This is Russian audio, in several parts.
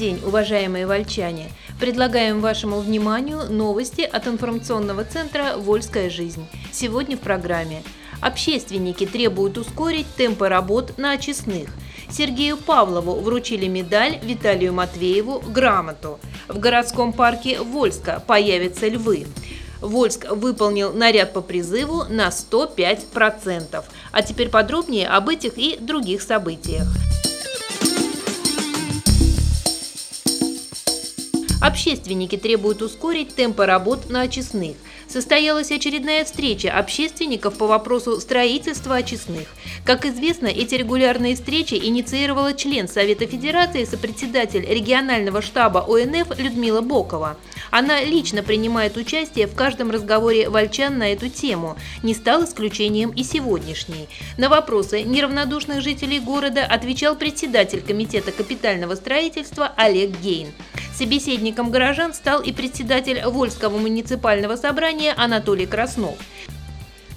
День, уважаемые вольчане! Предлагаем вашему вниманию новости от информационного центра «Вольская жизнь». Сегодня в программе Общественники требуют ускорить темпы работ на очистных. Сергею Павлову вручили медаль, Виталию Матвееву – грамоту. В городском парке Вольска появятся львы. Вольск выполнил наряд по призыву на 105%. А теперь подробнее об этих и других событиях. Общественники требуют ускорить темпы работ на очистных. Состоялась очередная встреча общественников по вопросу строительства очистных. Как известно, эти регулярные встречи инициировала член Совета Федерации, сопредседатель регионального штаба ОНФ Людмила Бокова. Она лично принимает участие в каждом разговоре вольчан на эту тему. Не стал исключением и сегодняшний. На вопросы неравнодушных жителей города отвечал председатель Комитета капитального строительства Олег Гейн. Собеседником горожан стал и председатель Вольского муниципального собрания Анатолий Краснов.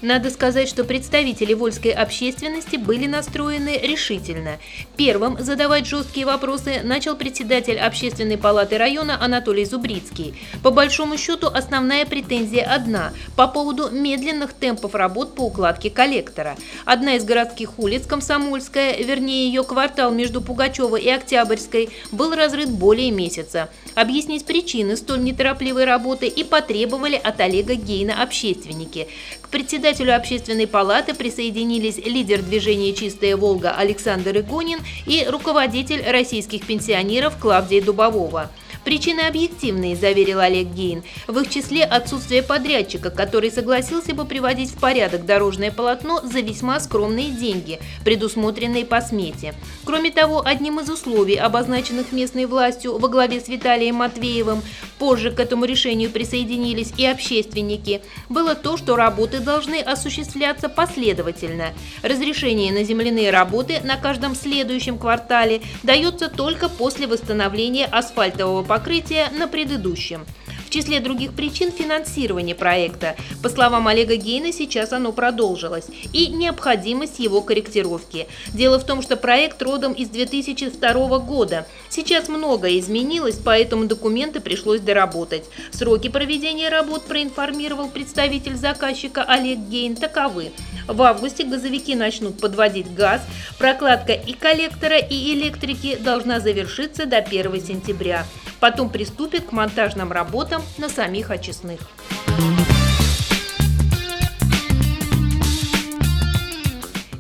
Надо сказать, что представители вольской общественности были настроены решительно. Первым задавать жесткие вопросы начал председатель общественной палаты района Анатолий Зубрицкий. По большому счету основная претензия одна – по поводу медленных темпов работ по укладке коллектора. Одна из городских улиц, Комсомольская, вернее ее квартал между Пугачева и Октябрьской, был разрыт более месяца. Объяснить причины столь неторопливой работы и потребовали от Олега Гейна общественники. К председателю председателю общественной палаты присоединились лидер движения «Чистая Волга» Александр Игонин и руководитель российских пенсионеров Клавдия Дубового. Причины объективные, заверил Олег Гейн. В их числе отсутствие подрядчика, который согласился бы приводить в порядок дорожное полотно за весьма скромные деньги, предусмотренные по смете. Кроме того, одним из условий, обозначенных местной властью во главе с Виталием Матвеевым, позже к этому решению присоединились и общественники, было то, что работы должны осуществляться последовательно. Разрешение на земляные работы на каждом следующем квартале дается только после восстановления асфальтового покрытия на предыдущем числе других причин финансирование проекта. По словам Олега Гейна, сейчас оно продолжилось. И необходимость его корректировки. Дело в том, что проект родом из 2002 года. Сейчас многое изменилось, поэтому документы пришлось доработать. Сроки проведения работ проинформировал представитель заказчика Олег Гейн таковы. В августе газовики начнут подводить газ, прокладка и коллектора, и электрики должна завершиться до 1 сентября. Потом приступит к монтажным работам на самих очистных.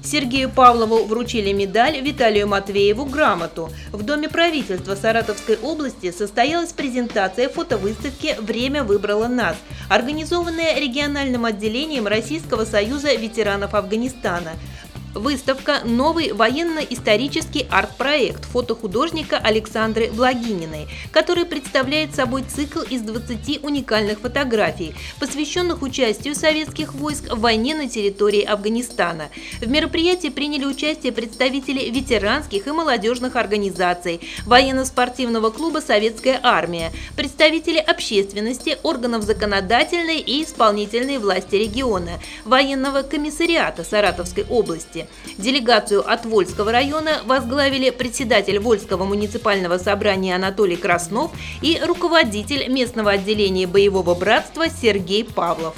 Сергею Павлову вручили медаль, Виталию Матвееву – грамоту. В Доме правительства Саратовской области состоялась презентация фотовыставки «Время выбрало нас», организованная региональным отделением Российского союза ветеранов Афганистана – Выставка «Новый военно-исторический арт-проект» фотохудожника Александры Благининой, который представляет собой цикл из 20 уникальных фотографий, посвященных участию советских войск в войне на территории Афганистана. В мероприятии приняли участие представители ветеранских и молодежных организаций, военно-спортивного клуба «Советская армия», представители общественности, органов законодательной и исполнительной власти региона, военного комиссариата Саратовской области, Делегацию от Вольского района возглавили председатель Вольского муниципального собрания Анатолий Краснов и руководитель местного отделения боевого братства Сергей Павлов.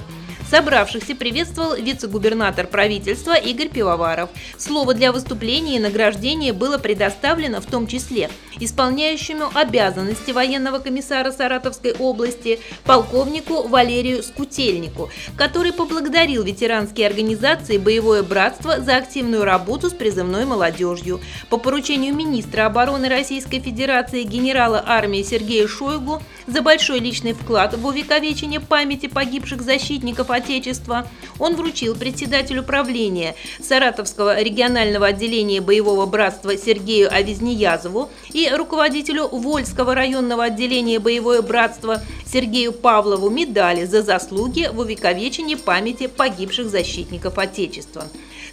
Собравшихся приветствовал вице-губернатор правительства Игорь Пивоваров. Слово для выступления и награждения было предоставлено в том числе исполняющему обязанности военного комиссара Саратовской области полковнику Валерию Скутельнику, который поблагодарил ветеранские организации «Боевое братство» за активную работу с призывной молодежью. По поручению министра обороны Российской Федерации генерала армии Сергея Шойгу за большой личный вклад в увековечение памяти погибших защитников Отечества он вручил председателю правления Саратовского регионального отделения боевого братства Сергею Авизниязову и руководителю Вольского районного отделения боевое братство Сергею Павлову медали за заслуги в увековечении памяти погибших защитников Отечества.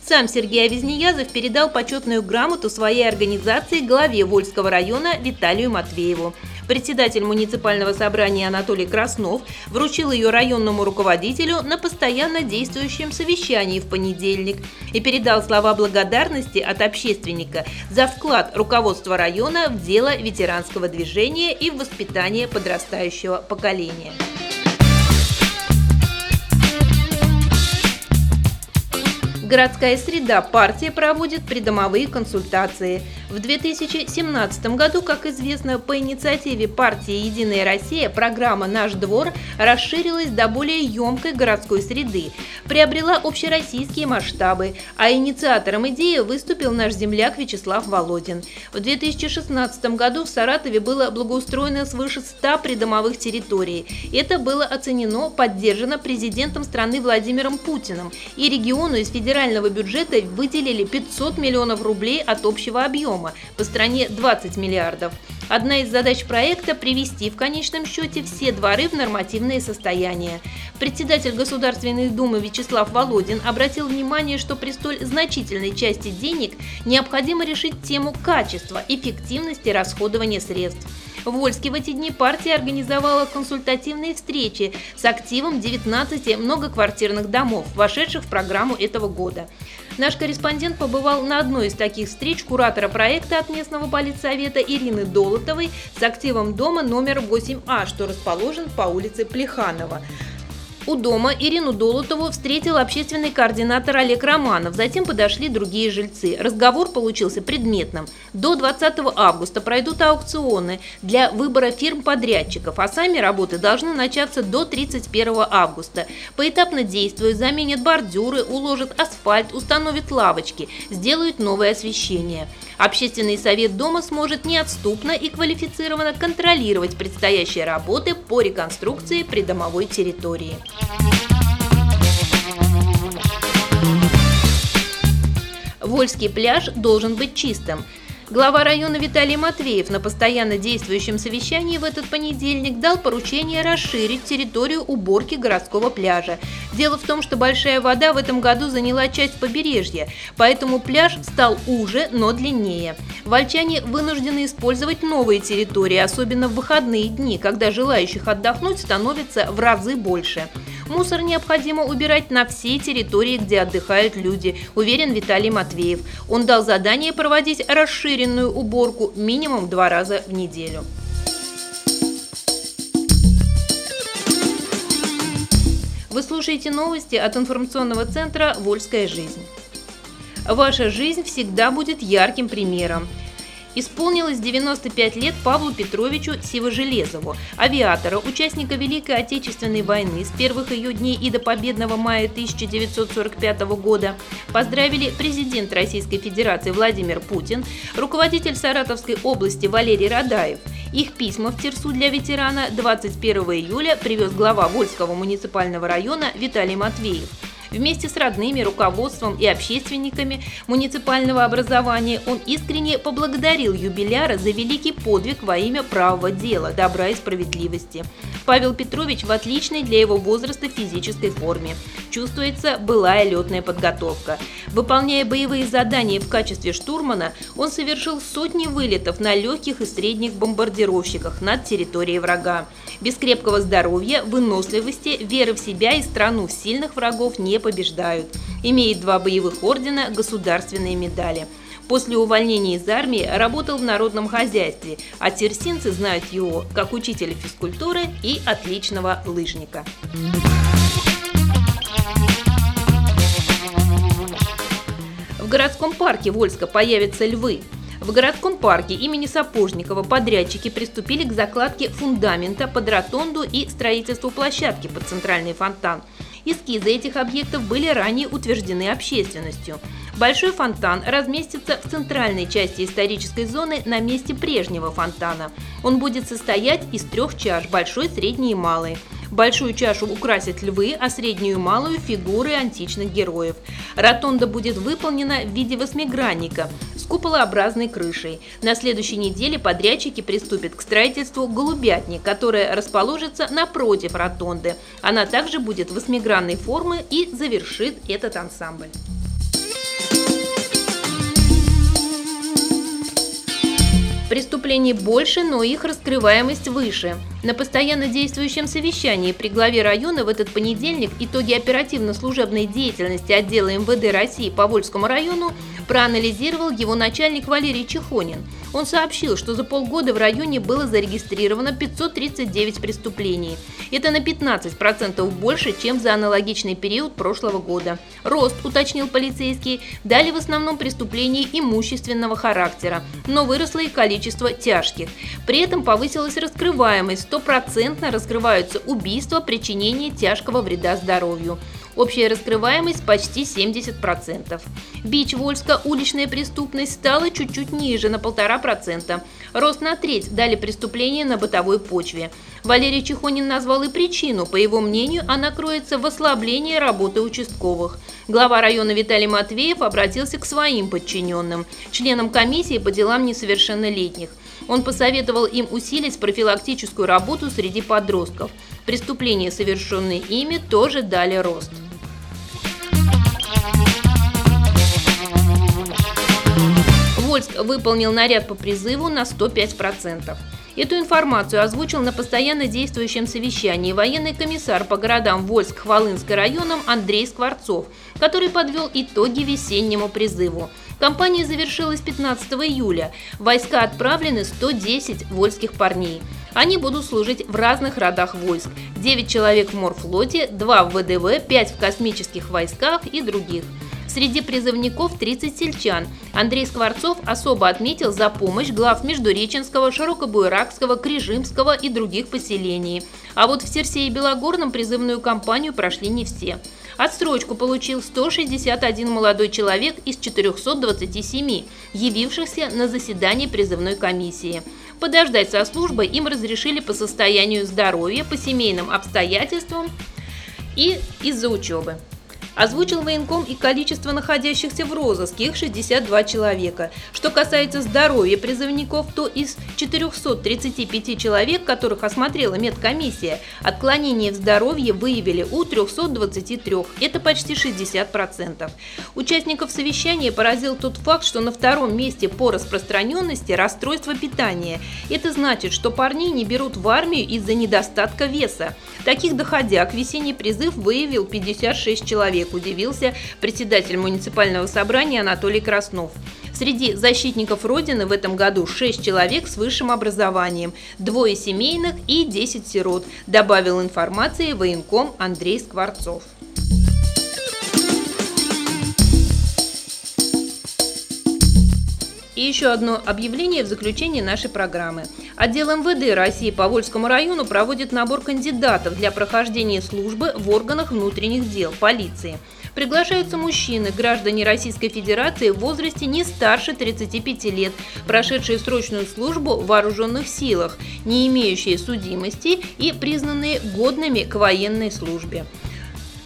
Сам Сергей Авизниязов передал почетную грамоту своей организации главе Вольского района Виталию Матвееву. Председатель муниципального собрания Анатолий Краснов вручил ее районному руководителю на постоянно действующем совещании в понедельник и передал слова благодарности от общественника за вклад руководства района в дело ветеранского движения и в воспитание подрастающего поколения. Городская среда партия проводит придомовые консультации. В 2017 году, как известно, по инициативе партии «Единая Россия» программа «Наш двор» расширилась до более емкой городской среды, приобрела общероссийские масштабы, а инициатором идеи выступил наш земляк Вячеслав Володин. В 2016 году в Саратове было благоустроено свыше 100 придомовых территорий. Это было оценено, поддержано президентом страны Владимиром Путиным, и региону из федерального бюджета выделили 500 миллионов рублей от общего объема, по стране 20 миллиардов. Одна из задач проекта – привести в конечном счете все дворы в нормативное состояние. Председатель Государственной Думы Вячеслав Володин обратил внимание, что при столь значительной части денег необходимо решить тему качества, эффективности расходования средств. В Вольске в эти дни партия организовала консультативные встречи с активом 19 многоквартирных домов, вошедших в программу этого года. Наш корреспондент побывал на одной из таких встреч куратора проекта от местного политсовета Ирины Долотовой с активом дома номер 8А, что расположен по улице Плеханова. У дома Ирину Долотову встретил общественный координатор Олег Романов. Затем подошли другие жильцы. Разговор получился предметным. До 20 августа пройдут аукционы для выбора фирм-подрядчиков, а сами работы должны начаться до 31 августа. Поэтапно действуют, заменят бордюры, уложат асфальт, установят лавочки, сделают новое освещение. Общественный совет дома сможет неотступно и квалифицированно контролировать предстоящие работы по реконструкции придомовой территории. Вольский пляж должен быть чистым. Глава района Виталий Матвеев на постоянно действующем совещании в этот понедельник дал поручение расширить территорию уборки городского пляжа. Дело в том, что большая вода в этом году заняла часть побережья, поэтому пляж стал уже, но длиннее. Вольчане вынуждены использовать новые территории, особенно в выходные дни, когда желающих отдохнуть становится в разы больше. Мусор необходимо убирать на всей территории, где отдыхают люди, уверен Виталий Матвеев. Он дал задание проводить расширенную уборку минимум два раза в неделю. Вы слушаете новости от информационного центра «Вольская жизнь». Ваша жизнь всегда будет ярким примером. Исполнилось 95 лет Павлу Петровичу Сивожелезову, авиатора, участника Великой Отечественной войны с первых ее дней и до победного мая 1945 года. Поздравили президент Российской Федерации Владимир Путин, руководитель Саратовской области Валерий Радаев. Их письма в Терсу для ветерана 21 июля привез глава Вольского муниципального района Виталий Матвеев. Вместе с родными, руководством и общественниками муниципального образования он искренне поблагодарил юбиляра за великий подвиг во имя правого дела, добра и справедливости. Павел Петрович в отличной для его возраста физической форме. Чувствуется былая летная подготовка. Выполняя боевые задания в качестве штурмана, он совершил сотни вылетов на легких и средних бомбардировщиках над территорией врага. Без крепкого здоровья, выносливости, веры в себя и страну сильных врагов не побеждают. Имеет два боевых ордена, государственные медали. После увольнения из армии работал в народном хозяйстве, а терсинцы знают его как учителя физкультуры и отличного лыжника. В городском парке Вольска появятся львы. В городском парке имени Сапожникова подрядчики приступили к закладке фундамента под ротонду и строительству площадки под центральный фонтан. Эскизы этих объектов были ранее утверждены общественностью. Большой фонтан разместится в центральной части исторической зоны на месте прежнего фонтана. Он будет состоять из трех чаш – большой, средней и малой. Большую чашу украсят львы, а среднюю и малую – фигуры античных героев. Ротонда будет выполнена в виде восьмигранника с куполообразной крышей. На следующей неделе подрядчики приступят к строительству голубятни, которая расположится напротив ротонды. Она также будет восьмигранной формы и завершит этот ансамбль. Преступлений больше, но их раскрываемость выше. На постоянно действующем совещании при главе района в этот понедельник итоги оперативно-служебной деятельности отдела МВД России по Вольскому району проанализировал его начальник Валерий Чехонин. Он сообщил, что за полгода в районе было зарегистрировано 539 преступлений. Это на 15% больше, чем за аналогичный период прошлого года. Рост, уточнил полицейский, дали в основном преступлений имущественного характера, но выросло и количество тяжких. При этом повысилась раскрываемость, стопроцентно раскрываются убийства, причинение тяжкого вреда здоровью. Общая раскрываемость почти 70%. Бич Вольска уличная преступность стала чуть-чуть ниже, на 1,5%. Рост на треть дали преступления на бытовой почве. Валерий Чехонин назвал и причину. По его мнению, она кроется в ослаблении работы участковых. Глава района Виталий Матвеев обратился к своим подчиненным, членам комиссии по делам несовершеннолетних. Он посоветовал им усилить профилактическую работу среди подростков. Преступления, совершенные ими, тоже дали рост. Вольск выполнил наряд по призыву на 105%. Эту информацию озвучил на постоянно действующем совещании военный комиссар по городам Вольск, Хвалынск и районам Андрей Скворцов, который подвел итоги весеннему призыву. Кампания завершилась 15 июля. Войска отправлены 110 вольских парней. Они будут служить в разных родах войск. 9 человек в морфлоте, 2 в ВДВ, 5 в космических войсках и других. Среди призывников 30 сельчан. Андрей Скворцов особо отметил за помощь глав Междуреченского, Широкобуйракского, Крижимского и других поселений. А вот в Серсее и Белогорном призывную кампанию прошли не все. Отсрочку получил 161 молодой человек из 427, явившихся на заседание призывной комиссии. Подождать со службой им разрешили по состоянию здоровья, по семейным обстоятельствам и из-за учебы. Озвучил военком и количество находящихся в розыске, их 62 человека. Что касается здоровья призывников, то из 435 человек, которых осмотрела медкомиссия, отклонение в здоровье выявили у 323, это почти 60%. Участников совещания поразил тот факт, что на втором месте по распространенности расстройство питания. Это значит, что парней не берут в армию из-за недостатка веса. Таких доходяг весенний призыв выявил 56 человек человек, удивился председатель муниципального собрания Анатолий Краснов. Среди защитников Родины в этом году 6 человек с высшим образованием, двое семейных и 10 сирот, добавил информации военком Андрей Скворцов. И еще одно объявление в заключении нашей программы. Отдел МВД России по Вольскому району проводит набор кандидатов для прохождения службы в органах внутренних дел, полиции. Приглашаются мужчины, граждане Российской Федерации в возрасте не старше 35 лет, прошедшие срочную службу в вооруженных силах, не имеющие судимости и признанные годными к военной службе.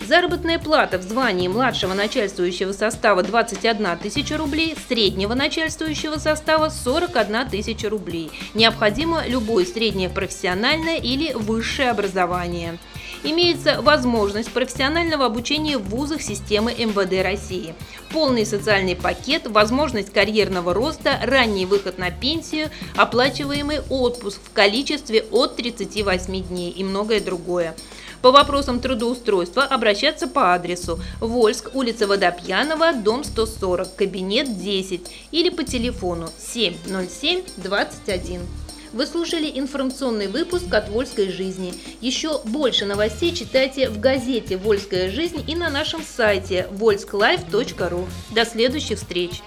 Заработная плата в звании младшего начальствующего состава 21 тысяча рублей, среднего начальствующего состава 41 тысяча рублей. Необходимо любое среднее профессиональное или высшее образование. Имеется возможность профессионального обучения в вузах системы МВД России. Полный социальный пакет, возможность карьерного роста, ранний выход на пенсию, оплачиваемый отпуск в количестве от 38 дней и многое другое. По вопросам трудоустройства обращаться по адресу Вольск, улица Водопьянова, дом 140, кабинет 10 или по телефону 707 21. Вы слушали информационный выпуск от «Вольской жизни». Еще больше новостей читайте в газете «Вольская жизнь» и на нашем сайте volsklife.ru. До следующих встреч!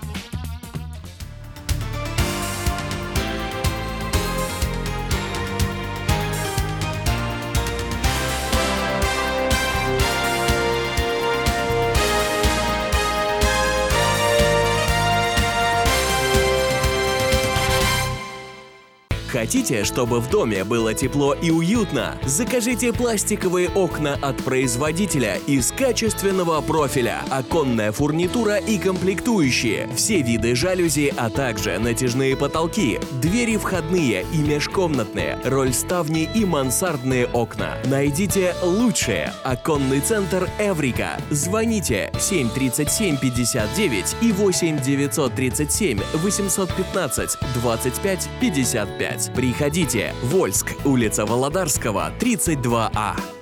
Хотите, чтобы в доме было тепло и уютно? Закажите пластиковые окна от производителя из качественного профиля, оконная фурнитура и комплектующие, все виды жалюзи, а также натяжные потолки, двери входные и межкомнатные, роль ставни и мансардные окна. Найдите лучшее. Оконный центр Эврика. Звоните 737 59 и 8 937 815 25 55. Приходите. Вольск, улица Володарского, 32А.